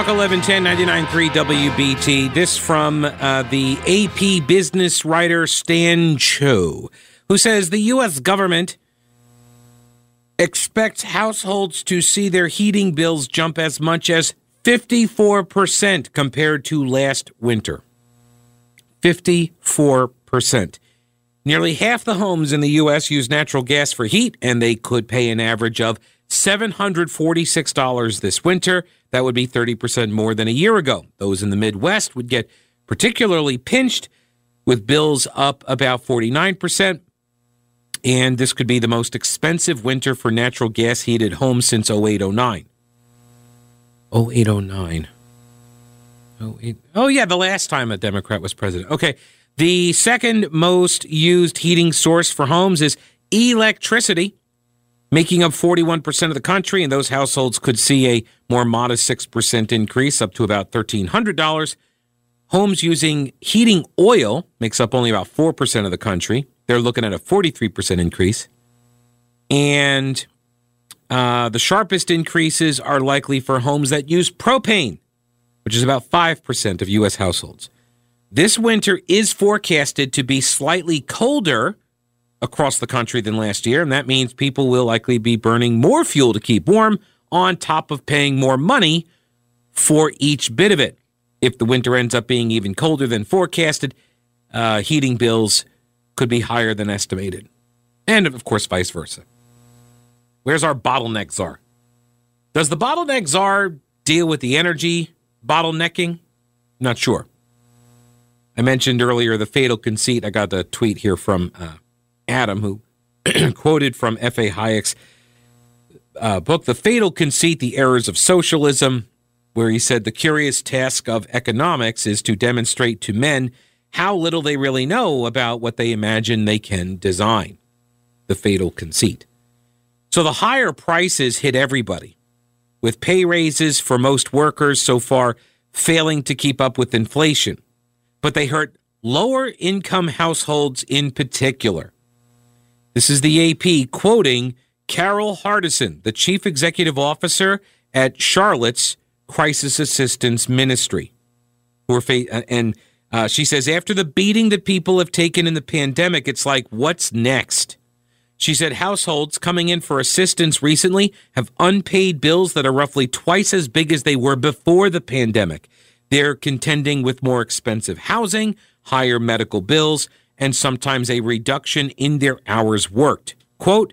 Talk 1110 99.3 WBT. This from uh, the AP business writer Stan Choe, who says the U.S. government expects households to see their heating bills jump as much as 54% compared to last winter. 54%. Nearly half the homes in the U.S. use natural gas for heat, and they could pay an average of $746 this winter. That would be 30% more than a year ago. Those in the Midwest would get particularly pinched with bills up about 49%. And this could be the most expensive winter for natural gas heated homes since 0809. 0809. Oh, oh, oh, oh, oh, yeah, the last time a Democrat was president. Okay. The second most used heating source for homes is electricity making up 41% of the country, and those households could see a more modest 6% increase up to about $1,300. Homes using heating oil makes up only about 4% of the country. They're looking at a 43% increase. And uh, the sharpest increases are likely for homes that use propane, which is about 5% of U.S. households. This winter is forecasted to be slightly colder across the country than last year, and that means people will likely be burning more fuel to keep warm on top of paying more money for each bit of it. If the winter ends up being even colder than forecasted, uh, heating bills could be higher than estimated. And of course, vice versa. Where's our bottleneck czar? Does the bottleneck czar deal with the energy bottlenecking? Not sure. I mentioned earlier the fatal conceit. I got a tweet here from uh, Adam, who quoted from F.A. Hayek's uh, book, The Fatal Conceit The Errors of Socialism, where he said the curious task of economics is to demonstrate to men how little they really know about what they imagine they can design. The fatal conceit. So the higher prices hit everybody, with pay raises for most workers so far failing to keep up with inflation. But they hurt lower income households in particular. This is the AP quoting Carol Hardison, the chief executive officer at Charlotte's Crisis Assistance Ministry. Uh, and uh, she says, after the beating that people have taken in the pandemic, it's like, what's next? She said households coming in for assistance recently have unpaid bills that are roughly twice as big as they were before the pandemic. They're contending with more expensive housing, higher medical bills, and sometimes a reduction in their hours worked. Quote,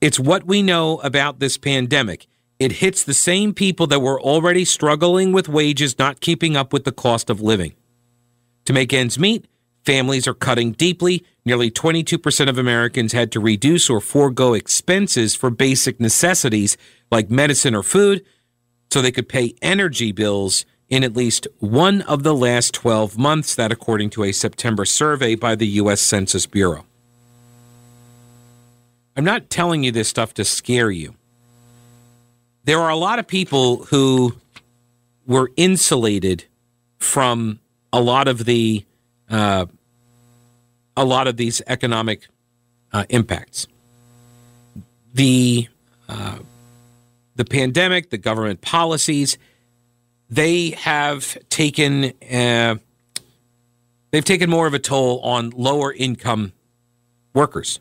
it's what we know about this pandemic. It hits the same people that were already struggling with wages not keeping up with the cost of living. To make ends meet, families are cutting deeply. Nearly 22% of Americans had to reduce or forego expenses for basic necessities like medicine or food so they could pay energy bills in at least one of the last 12 months, that according to a September survey by the U.S. Census Bureau. I'm not telling you this stuff to scare you. There are a lot of people who were insulated from a lot of the uh, a lot of these economic uh, impacts. The uh, the pandemic, the government policies, they have taken uh, they've taken more of a toll on lower income workers.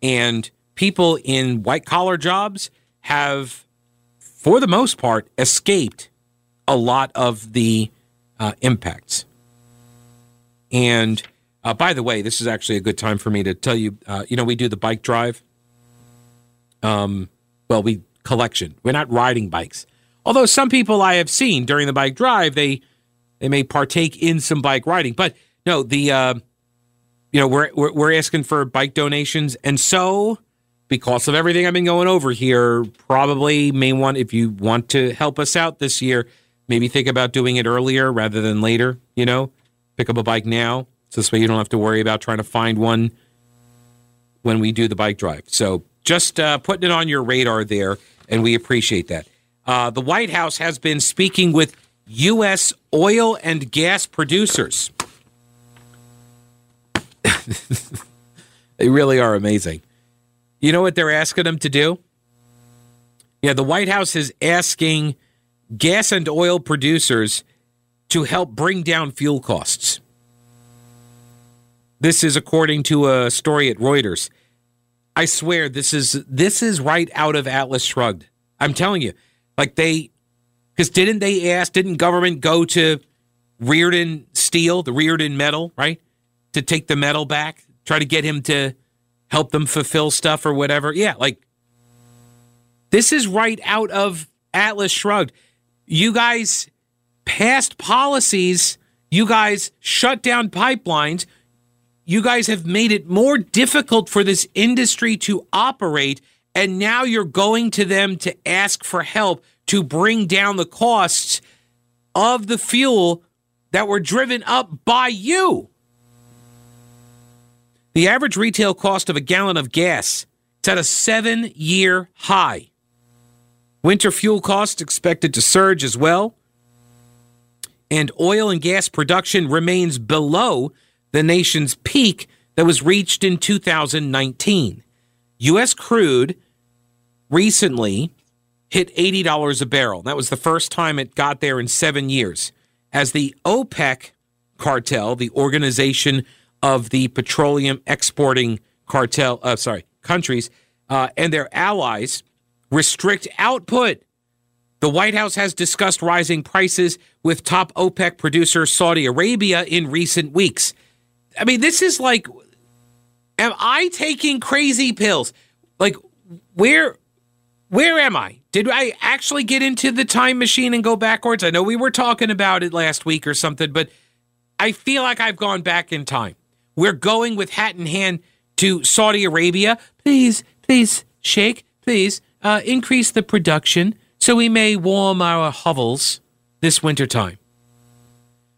And people in white collar jobs have for the most part escaped a lot of the uh, impacts. And uh, by the way this is actually a good time for me to tell you uh, you know we do the bike drive? Um, well we collection. We're not riding bikes Although some people I have seen during the bike drive, they they may partake in some bike riding. But no, the uh, you know we're, we're we're asking for bike donations, and so because of everything I've been going over here, probably may want if you want to help us out this year, maybe think about doing it earlier rather than later. You know, pick up a bike now, so this way you don't have to worry about trying to find one when we do the bike drive. So just uh, putting it on your radar there, and we appreciate that. Uh, the White House has been speaking with U.S. oil and gas producers. they really are amazing. You know what they're asking them to do? Yeah, the White House is asking gas and oil producers to help bring down fuel costs. This is according to a story at Reuters. I swear this is this is right out of Atlas Shrugged. I'm telling you. Like they because didn't they ask, didn't government go to Rearden Steel, the Rearden metal, right? To take the metal back, try to get him to help them fulfill stuff or whatever. Yeah, like this is right out of Atlas Shrugged. You guys passed policies, you guys shut down pipelines, you guys have made it more difficult for this industry to operate, and now you're going to them to ask for help to bring down the costs of the fuel that were driven up by you. The average retail cost of a gallon of gas is at a seven year high. Winter fuel costs expected to surge as well. And oil and gas production remains below the nation's peak that was reached in 2019. U.S. crude recently hit $80 a barrel. That was the first time it got there in seven years. As the OPEC cartel, the organization of the petroleum exporting cartel, uh, sorry, countries, uh, and their allies restrict output. The White House has discussed rising prices with top OPEC producer Saudi Arabia in recent weeks. I mean, this is like, am I taking crazy pills? Like, where where am I? Did I actually get into the time machine and go backwards? I know we were talking about it last week or something, but I feel like I've gone back in time. We're going with hat in hand to Saudi Arabia. Please, please, Sheikh, please uh, increase the production so we may warm our hovels this winter time.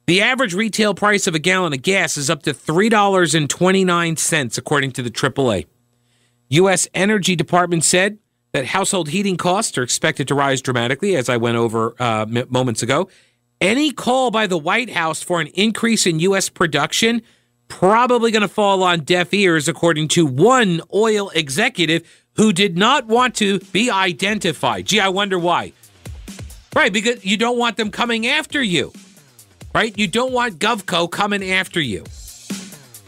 The average retail price of a gallon of gas is up to $3.29, according to the AAA. U.S. Energy Department said that household heating costs are expected to rise dramatically, as I went over uh, moments ago. Any call by the White House for an increase in U.S. production probably going to fall on deaf ears, according to one oil executive who did not want to be identified. Gee, I wonder why. Right, because you don't want them coming after you. Right? You don't want GovCo coming after you.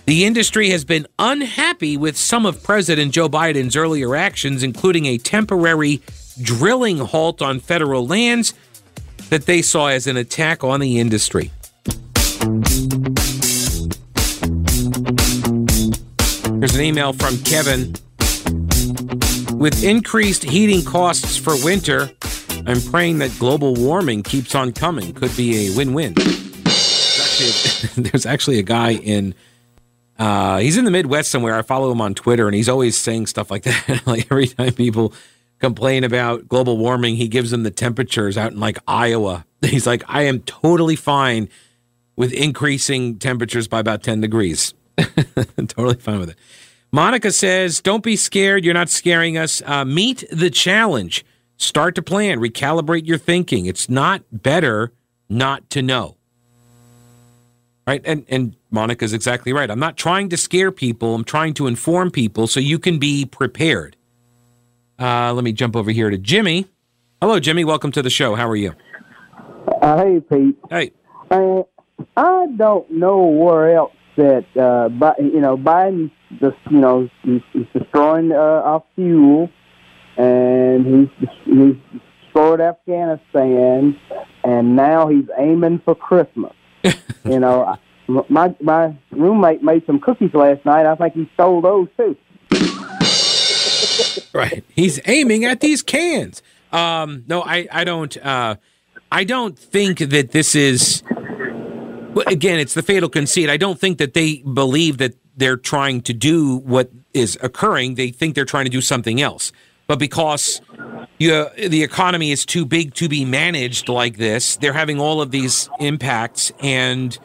The industry has been unhappy with some of President Joe Biden's earlier actions, including a temporary drilling halt on federal lands that they saw as an attack on the industry. Here's an email from Kevin. With increased heating costs for winter, I'm praying that global warming keeps on coming. Could be a win win. There's actually a guy in uh, he's in the Midwest somewhere. I follow him on Twitter, and he's always saying stuff like that. like every time people complain about global warming, he gives them the temperatures out in like Iowa. He's like, I am totally fine with increasing temperatures by about 10 degrees. totally fine with it. Monica says, Don't be scared. You're not scaring us. Uh, meet the challenge. Start to plan. Recalibrate your thinking. It's not better not to know. Right? And, and Monica's exactly right. I'm not trying to scare people. I'm trying to inform people so you can be prepared. Uh, let me jump over here to Jimmy. Hello, Jimmy. Welcome to the show. How are you? Uh, hey, Pete. Hey. Uh, I don't know where else that uh, you know Biden, just you know, he's, he's destroying uh, our fuel, and he's he's destroyed Afghanistan, and now he's aiming for Christmas. you know, my my roommate made some cookies last night. I think he stole those too. right. He's aiming at these cans. Um, no, I I don't. Uh, I don't think that this is. Again, it's the fatal conceit. I don't think that they believe that they're trying to do what is occurring. They think they're trying to do something else. But because you, the economy is too big to be managed like this, they're having all of these impacts and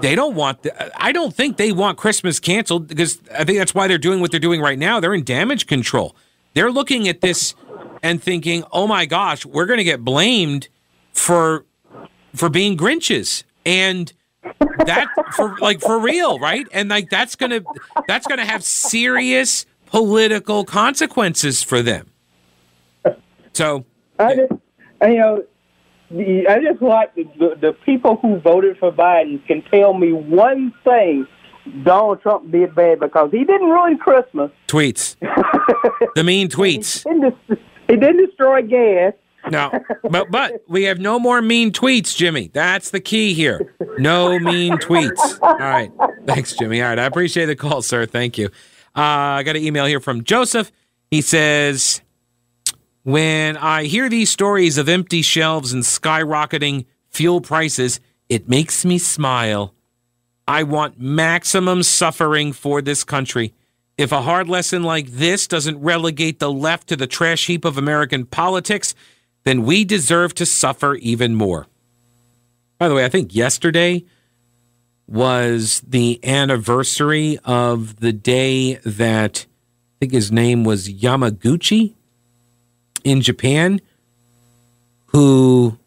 they don't want the, I don't think they want Christmas canceled because I think that's why they're doing what they're doing right now. They're in damage control. They're looking at this and thinking, "Oh my gosh, we're going to get blamed for for being Grinches." And that for like for real, right? And like that's going to that's to have serious political consequences for them. So I just, you know, I just like the, the, the people who voted for Biden can tell me one thing Donald Trump did bad because he didn't ruin Christmas. Tweets. the mean tweets. He didn't, he didn't destroy gas. No, but but we have no more mean tweets, Jimmy. That's the key here. No mean tweets. All right. Thanks, Jimmy. All right. I appreciate the call, sir. Thank you. Uh, I got an email here from Joseph. He says, When I hear these stories of empty shelves and skyrocketing fuel prices, it makes me smile. I want maximum suffering for this country. If a hard lesson like this doesn't relegate the left to the trash heap of American politics, then we deserve to suffer even more. By the way, I think yesterday was the anniversary of the day that I think his name was Yamaguchi in Japan, who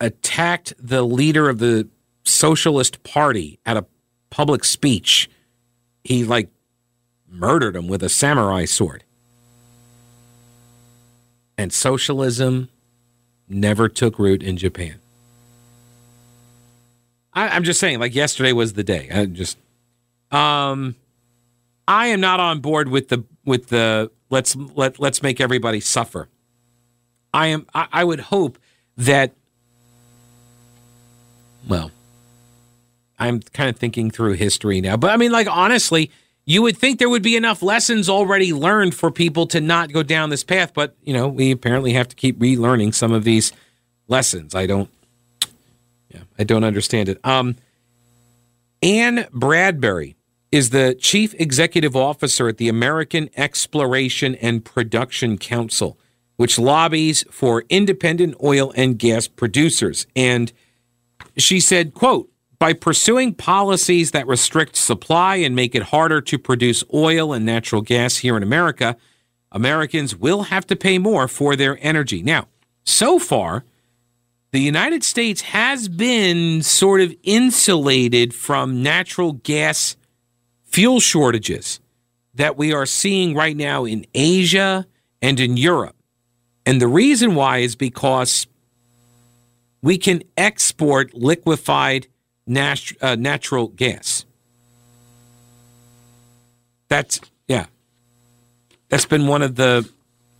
attacked the leader of the Socialist Party at a public speech. He like murdered him with a samurai sword. And socialism never took root in Japan. I, am just saying, like yesterday was the day. I just, um, I am not on board with the with the let's let let's make everybody suffer. I am. I, I would hope that. Well, I'm kind of thinking through history now, but I mean, like honestly, you would think there would be enough lessons already learned for people to not go down this path, but you know, we apparently have to keep relearning some of these lessons. I don't yeah, I don't understand it. Um, Anne Bradbury is the chief executive officer at the American Exploration and Production Council, which lobbies for independent oil and gas producers. And she said, quote, by pursuing policies that restrict supply and make it harder to produce oil and natural gas here in America, Americans will have to pay more for their energy. Now, so far, the United States has been sort of insulated from natural gas fuel shortages that we are seeing right now in Asia and in Europe. And the reason why is because we can export liquefied nat- uh, natural gas. That's, yeah. That's been one of the,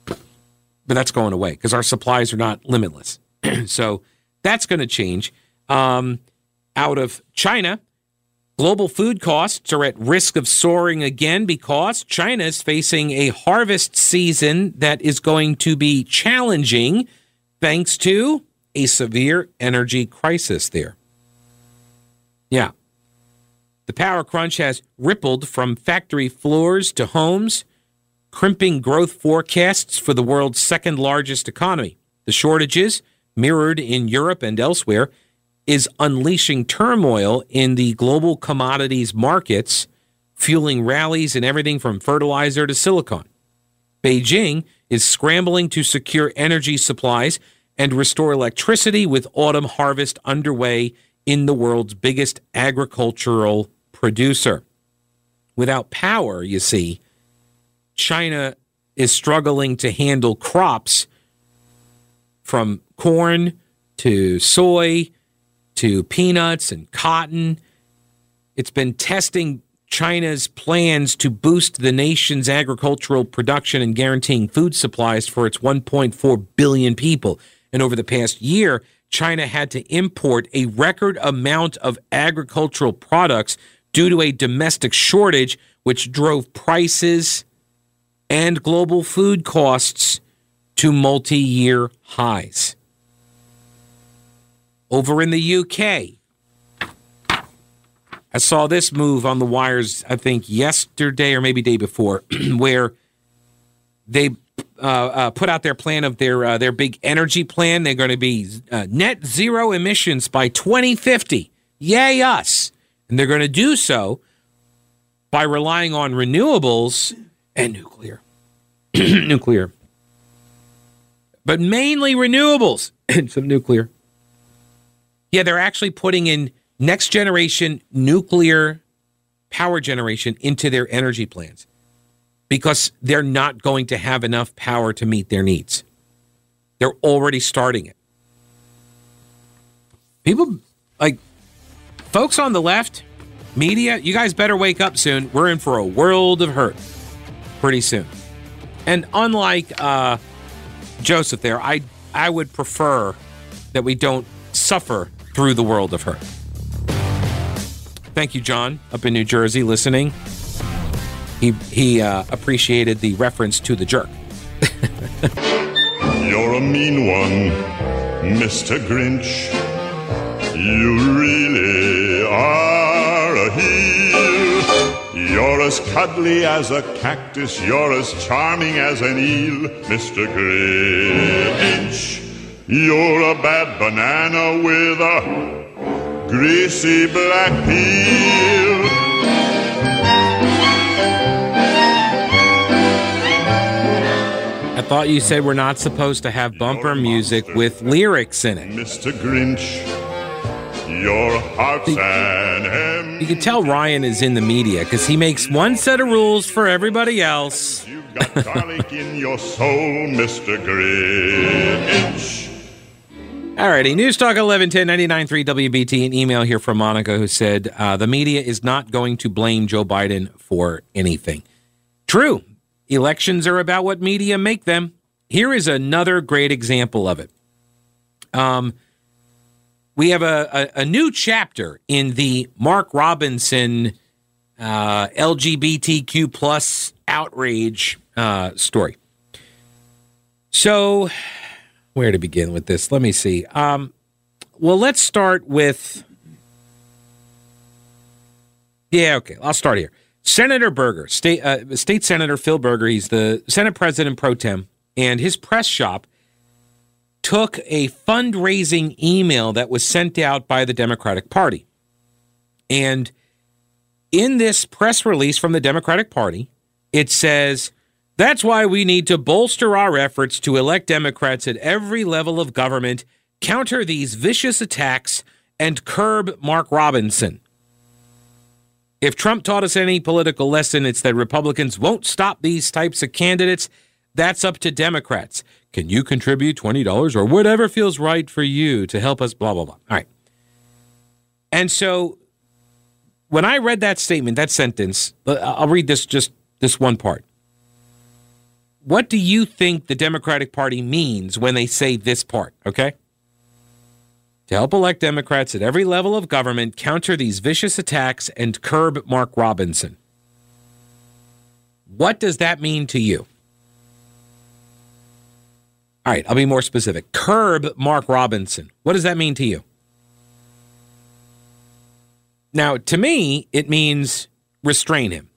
but that's going away because our supplies are not limitless. so that's going to change. Um, out of China, global food costs are at risk of soaring again because China is facing a harvest season that is going to be challenging thanks to a severe energy crisis there. Yeah. The power crunch has rippled from factory floors to homes, crimping growth forecasts for the world's second largest economy. The shortages mirrored in Europe and elsewhere, is unleashing turmoil in the global commodities markets, fueling rallies in everything from fertilizer to silicon. Beijing is scrambling to secure energy supplies and restore electricity with autumn harvest underway in the world's biggest agricultural producer. Without power, you see, China is struggling to handle crops from corn to soy to peanuts and cotton. It's been testing China's plans to boost the nation's agricultural production and guaranteeing food supplies for its 1.4 billion people. And over the past year, China had to import a record amount of agricultural products due to a domestic shortage, which drove prices and global food costs to multi year highs over in the UK. I saw this move on the wires, I think yesterday or maybe day before, where they uh, uh, put out their plan of their uh, their big energy plan. They're going to be uh, net zero emissions by 2050. Yay us! And they're going to do so by relying on renewables and nuclear, nuclear, but mainly renewables and some nuclear. Yeah, they're actually putting in next generation nuclear power generation into their energy plans because they're not going to have enough power to meet their needs. They're already starting it. People like folks on the left, media, you guys better wake up soon. We're in for a world of hurt pretty soon. And unlike uh, Joseph there, I I would prefer that we don't suffer through the world of hurt. Thank you, John, up in New Jersey, listening. He he uh, appreciated the reference to the jerk. You're a mean one, Mr. Grinch. You really are a heel. You're as cuddly as a cactus. You're as charming as an eel, Mr. Grinch. You're a bad banana with a greasy black peel. I thought you said we're not supposed to have bumper music with lyrics in it. Mr. Grinch, your heart's an You can tell Ryan is in the media because he makes one set of rules for everybody else. You've got garlic in your soul, Mr. Grinch. Alrighty, News Talk 1110 99.3 WBT. An email here from Monica who said uh, the media is not going to blame Joe Biden for anything. True, elections are about what media make them. Here is another great example of it. Um, we have a, a, a new chapter in the Mark Robinson uh, LGBTQ plus outrage uh, story. So, where to begin with this? Let me see. Um, well, let's start with. Yeah, okay. I'll start here. Senator Berger, state uh, State Senator Phil Berger, he's the Senate President pro tem, and his press shop took a fundraising email that was sent out by the Democratic Party. And in this press release from the Democratic Party, it says that's why we need to bolster our efforts to elect Democrats at every level of government, counter these vicious attacks, and curb Mark Robinson. If Trump taught us any political lesson, it's that Republicans won't stop these types of candidates. That's up to Democrats. Can you contribute $20 or whatever feels right for you to help us? Blah, blah, blah. All right. And so when I read that statement, that sentence, uh, I'll read this just this one part. What do you think the Democratic Party means when they say this part? Okay. To help elect Democrats at every level of government, counter these vicious attacks, and curb Mark Robinson. What does that mean to you? All right, I'll be more specific. Curb Mark Robinson. What does that mean to you? Now, to me, it means restrain him,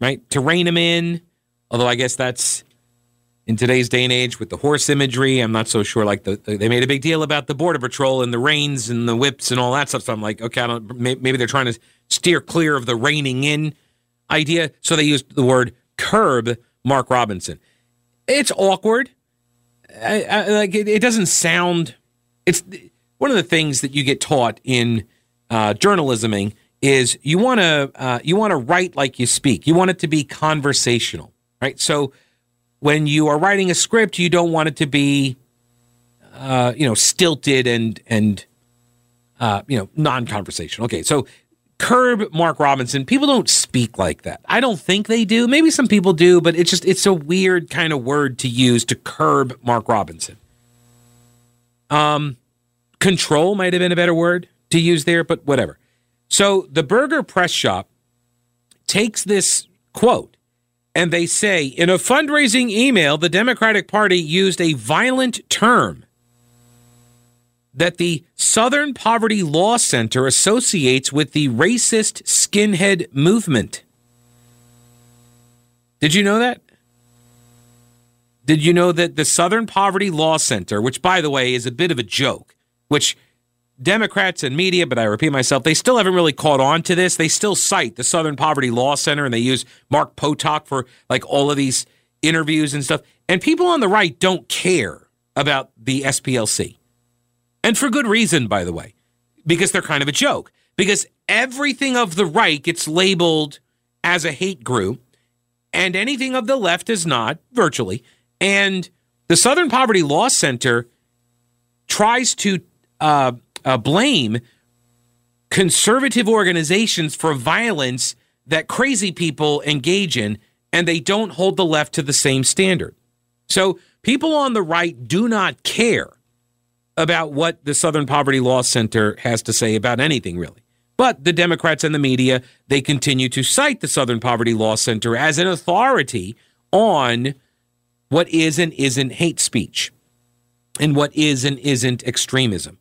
right? To rein him in. Although I guess that's in today's day and age with the horse imagery. I'm not so sure. Like the, the- they made a big deal about the border patrol and the reins and the whips and all that stuff. So I'm like, okay, maybe they're trying to steer clear of the reining in idea. So they used the word curb Mark Robinson. It's awkward. I, I, like it, it doesn't sound. It's one of the things that you get taught in uh, journalisming is you want to uh, you want to write like you speak. You want it to be conversational, right? So when you are writing a script, you don't want it to be, uh, you know, stilted and and uh, you know non-conversational. Okay, so curb Mark Robinson. People don't speak like that. I don't think they do. Maybe some people do, but it's just it's a weird kind of word to use to curb Mark Robinson. Um, control might have been a better word to use there, but whatever. So the Berger Press Shop takes this quote and they say in a fundraising email, the Democratic Party used a violent term that the Southern Poverty Law Center associates with the racist skinhead movement. Did you know that? Did you know that the Southern Poverty Law Center, which by the way is a bit of a joke, which Democrats and media, but I repeat myself, they still haven't really caught on to this. They still cite the Southern Poverty Law Center and they use Mark Potok for like all of these interviews and stuff. And people on the right don't care about the SPLC. And for good reason, by the way, because they're kind of a joke. Because everything of the right gets labeled as a hate group, and anything of the left is not, virtually. And the Southern Poverty Law Center tries to uh, uh, blame conservative organizations for violence that crazy people engage in, and they don't hold the left to the same standard. So people on the right do not care about what the Southern Poverty Law Center has to say about anything, really. But the Democrats and the media, they continue to cite the Southern Poverty Law Center as an authority on what is and isn't hate speech and what is and isn't extremism.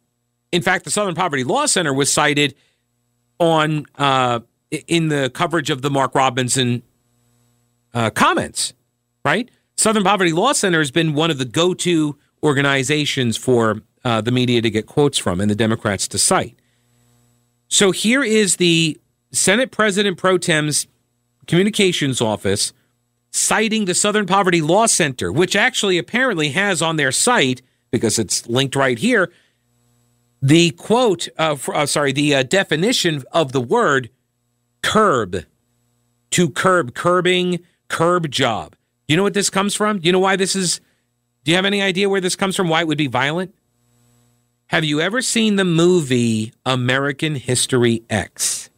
In fact, the Southern Poverty Law Center was cited on uh, in the coverage of the Mark Robinson uh, comments, right? Southern Poverty Law Center has been one of the go-to organizations for uh, the media to get quotes from and the Democrats to cite. So here is the Senate President Pro Tem's communications office citing the Southern Poverty Law Center, which actually apparently has on their site, because it's linked right here, the quote, uh, for, uh, sorry, the uh, definition of the word curb, to curb, curbing, curb job. You know what this comes from? You know why this is? Do you have any idea where this comes from? Why it would be violent? Have you ever seen the movie American History X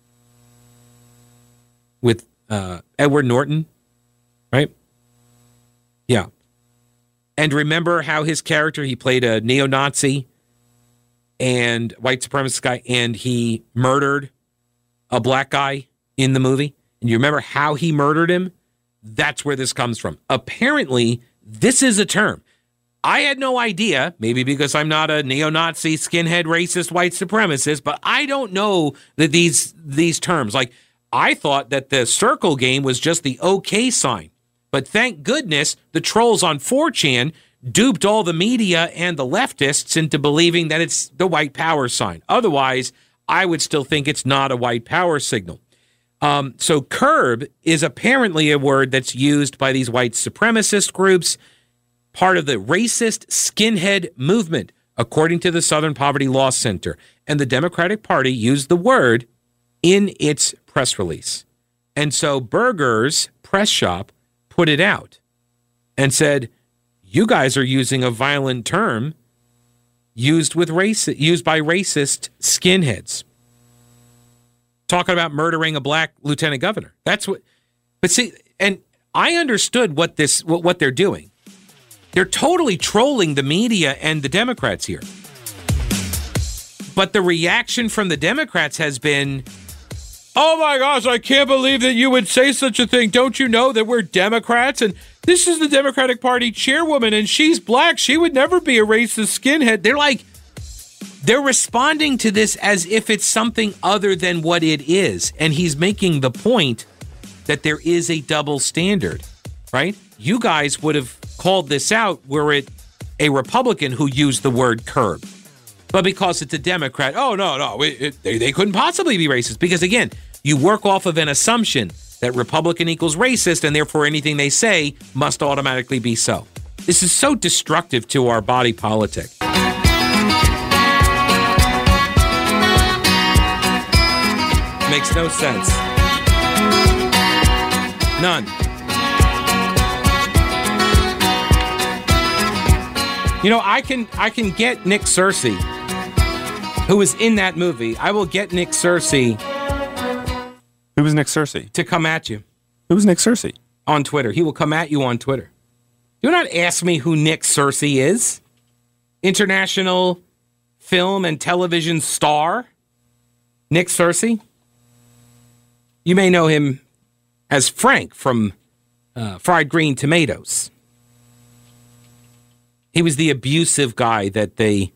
with uh, Edward Norton? Right? Yeah. And remember how his character, he played a neo Nazi and white supremacist guy, and he murdered a black guy in the movie? And you remember how he murdered him? That's where this comes from. Apparently, this is a term. I had no idea, maybe because I'm not a neo-Nazi, skinhead, racist, white supremacist, but I don't know that these these terms. Like I thought that the circle game was just the OK sign. But thank goodness the trolls on 4chan duped all the media and the leftists into believing that it's the white power sign. Otherwise, I would still think it's not a white power signal. Um, so, curb is apparently a word that's used by these white supremacist groups part of the racist skinhead movement, according to the Southern Poverty Law Center. And the Democratic Party used the word in its press release. And so Berger's press shop put it out and said, You guys are using a violent term used with race used by racist skinheads. Talking about murdering a black lieutenant governor. That's what but see and I understood what this what, what they're doing. They're totally trolling the media and the Democrats here. But the reaction from the Democrats has been, oh my gosh, I can't believe that you would say such a thing. Don't you know that we're Democrats? And this is the Democratic Party chairwoman, and she's black. She would never be a racist skinhead. They're like, they're responding to this as if it's something other than what it is. And he's making the point that there is a double standard, right? You guys would have called this out were it a Republican who used the word curb. But because it's a Democrat, oh, no, no, it, it, they, they couldn't possibly be racist. Because again, you work off of an assumption that Republican equals racist, and therefore anything they say must automatically be so. This is so destructive to our body politic. Makes no sense. None. You know, I can I can get Nick Searcy, who was in that movie. I will get Nick Searcy Who was Nick Searcy? to come at you Who was Nick Searcy? on Twitter. He will come at you on Twitter. Do not ask me who Nick Searcy is. International film and television star Nick Searcy. You may know him as Frank from uh, Fried Green Tomatoes. He was the abusive guy that they,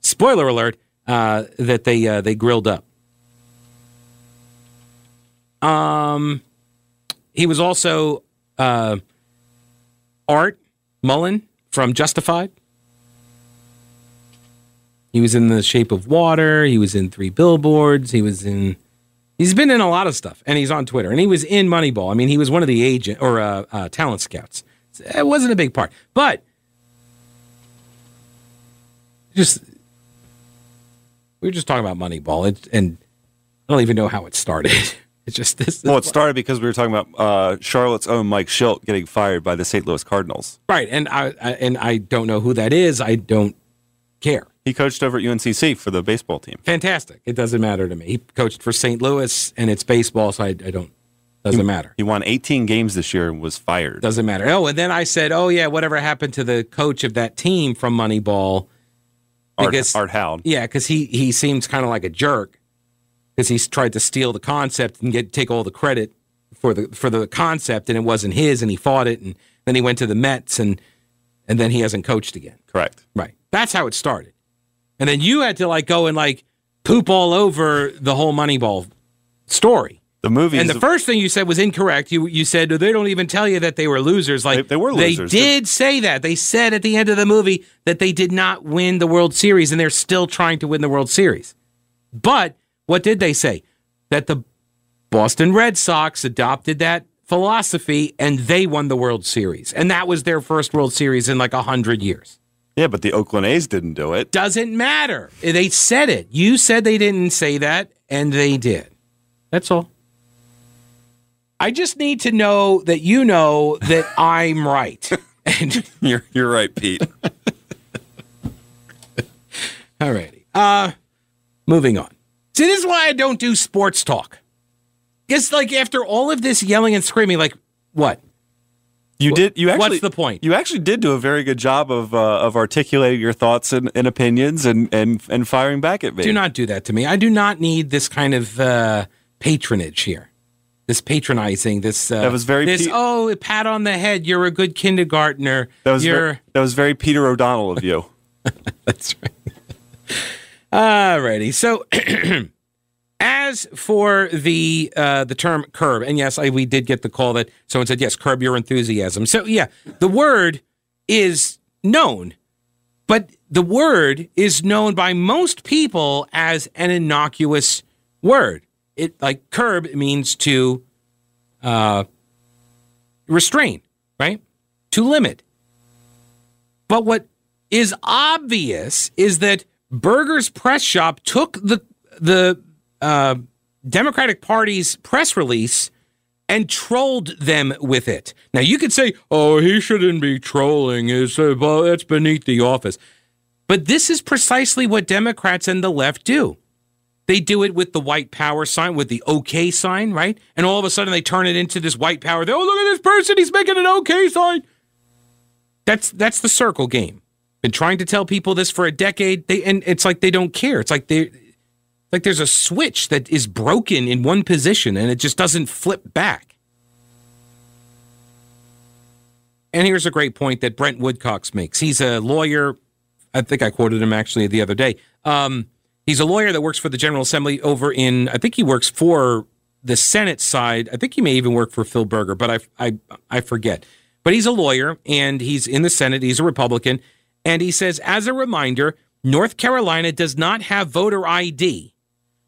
spoiler alert, uh, that they uh, they grilled up. Um, he was also uh, Art Mullen from Justified. He was in The Shape of Water. He was in Three Billboards. He was in. He's been in a lot of stuff, and he's on Twitter. And he was in Moneyball. I mean, he was one of the agent or uh, uh, talent scouts. It wasn't a big part, but just we were just talking about Moneyball, it, and I don't even know how it started. It's just this. Well, it started because we were talking about uh, Charlotte's own Mike Shildt getting fired by the St. Louis Cardinals. right, and I, I and I don't know who that is. I don't care. He coached over at UNCC for the baseball team. Fantastic. It doesn't matter to me. He coached for St. Louis, and it's baseball, so I, I don't. Doesn't matter. He won 18 games this year and was fired. Doesn't matter. Oh, and then I said, oh yeah, whatever happened to the coach of that team from Moneyball? Art, because- Art Howard. Yeah, because he he seems kind of like a jerk because he's tried to steal the concept and get take all the credit for the for the concept, and it wasn't his, and he fought it, and then he went to the Mets, and and then he hasn't coached again. Correct. Right. That's how it started. And then you had to like go and like poop all over the whole Moneyball story. The movie And the first thing you said was incorrect. You you said they don't even tell you that they were losers. Like They- they were losers. They did say that. They said at the end of the movie that they did not win the World Series, and they're still trying to win the World Series. But what did they say? That the Boston Red Sox adopted that philosophy, and they won the World Series, and that was their first World Series in like a hundred years. yeah, but the Oakland A's didn't do it. Doesn't matter. They said it. You said they didn't say that, and they did. That's all. I just need to know that you know that I'm right. And You're you're right, Pete. all righty. Uh moving on. See, this is why I don't do sports talk. Guess like after all of this yelling and screaming, like what? You did. You actually. What's the point? You actually did do a very good job of uh, of articulating your thoughts and, and opinions and, and and firing back at me. Do not do that to me. I do not need this kind of uh, patronage here. This patronizing, this uh, That was very this pe- oh pat on the head. You're a good kindergartner. That was You're very, that was very Peter O'Donnell of you. That's right. Alrighty. So, as for the uh, the term curb, and yes, I, we did get the call that someone said yes, curb your enthusiasm. So yeah, the word is known, but the word is known by most people as an innocuous word. It like curb means to uh, restrain, right? To limit. But what is obvious is that Berger's press shop took the the uh, Democratic Party's press release and trolled them with it. Now you could say, "Oh, he shouldn't be trolling. Uh, well, that's beneath the office." But this is precisely what Democrats and the left do. They do it with the white power sign, with the OK sign, right? And all of a sudden they turn it into this white power. They, oh, look at this person. He's making an OK sign. That's that's the circle game. Been trying to tell people this for a decade. They and it's like they don't care. It's like they like there's a switch that is broken in one position and it just doesn't flip back. And here's a great point that Brent Woodcox makes. He's a lawyer. I think I quoted him actually the other day. Um, he's a lawyer that works for the General Assembly over in. I think he works for the Senate side. I think he may even work for Phil Berger, but I I I forget. But he's a lawyer and he's in the Senate. He's a Republican, and he says, as a reminder, North Carolina does not have voter ID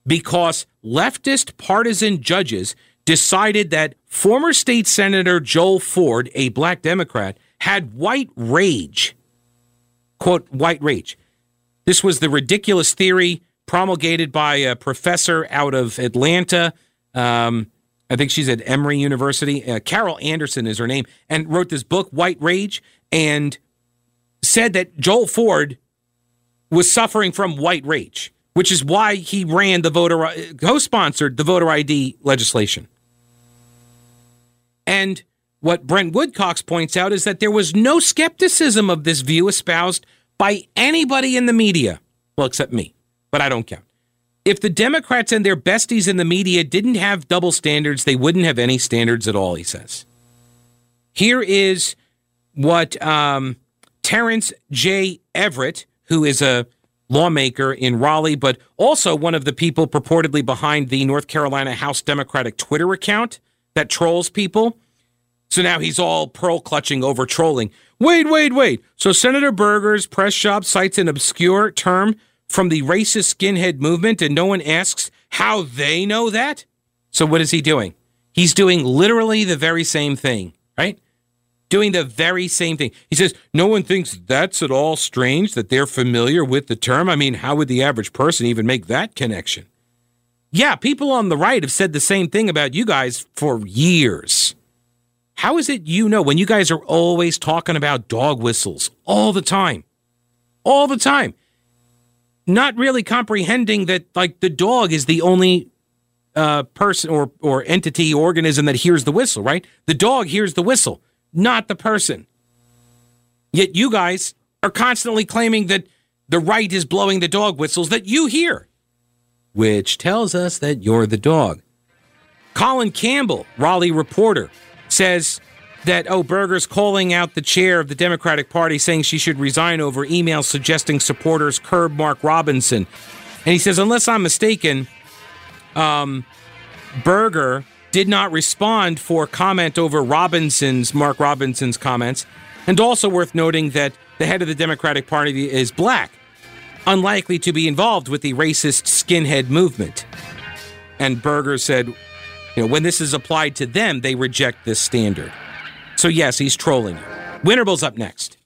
because leftist partisan judges decided that former state senator Joel Ford, a black Democrat, had white rage. Quote, white rage. This was the ridiculous theory promulgated by a professor out of Atlanta. Um, I think she's at Emory University. Uh, Carol Anderson is her name, and wrote this book, White Rage, and said that Joel Ford was suffering from white rage, which is why he ran the voter, co-sponsored the voter ID legislation. And what Brent Woodcox points out is that there was no skepticism of this view espoused by anybody in the media. Well, except me, but I don't count. If the Democrats and their besties in the media didn't have double standards, they wouldn't have any standards at all, he says. Here is what um, Terence J. Everitt, who is a lawmaker in Raleigh, but also one of the people purportedly behind the North Carolina House Democratic Twitter account that trolls people. So now he's all pearl clutching over trolling. Wait, wait, wait. So Senator Berger's press shop cites an obscure term from the racist skinhead movement, and no one asks how they know that? So what is he doing? He's doing literally the very same thing, right? Doing the very same thing. He says, no one thinks that's at all strange that they're familiar with the term. I mean, how would the average person even make that connection? Yeah, people on the right have said the same thing about you guys for years. How is it you know when you guys are always talking about dog whistles all the time? All the time. not really comprehending that like the dog is the only uh, person or or entity organism that hears the whistle, right? The dog hears the whistle, not the person. Yet you guys are constantly claiming that the right is blowing the dog whistles that you hear, which tells us that you're the dog. Colin Campbell, Raleigh reporter, says that, oh, Berger's calling out the chair of the Democratic Party saying she should resign over emails suggesting supporters curb Mark Robinson. And he says, unless I'm mistaken, um, Berger did not respond for comment over Robinson's, Mark Robinson's comments. And also worth noting that the head of the Democratic Party is black, unlikely to be involved with the racist skinhead movement. And Berger said, you know, when this is applied to them, they reject this standard. So, yes, he's trolling you. Up next.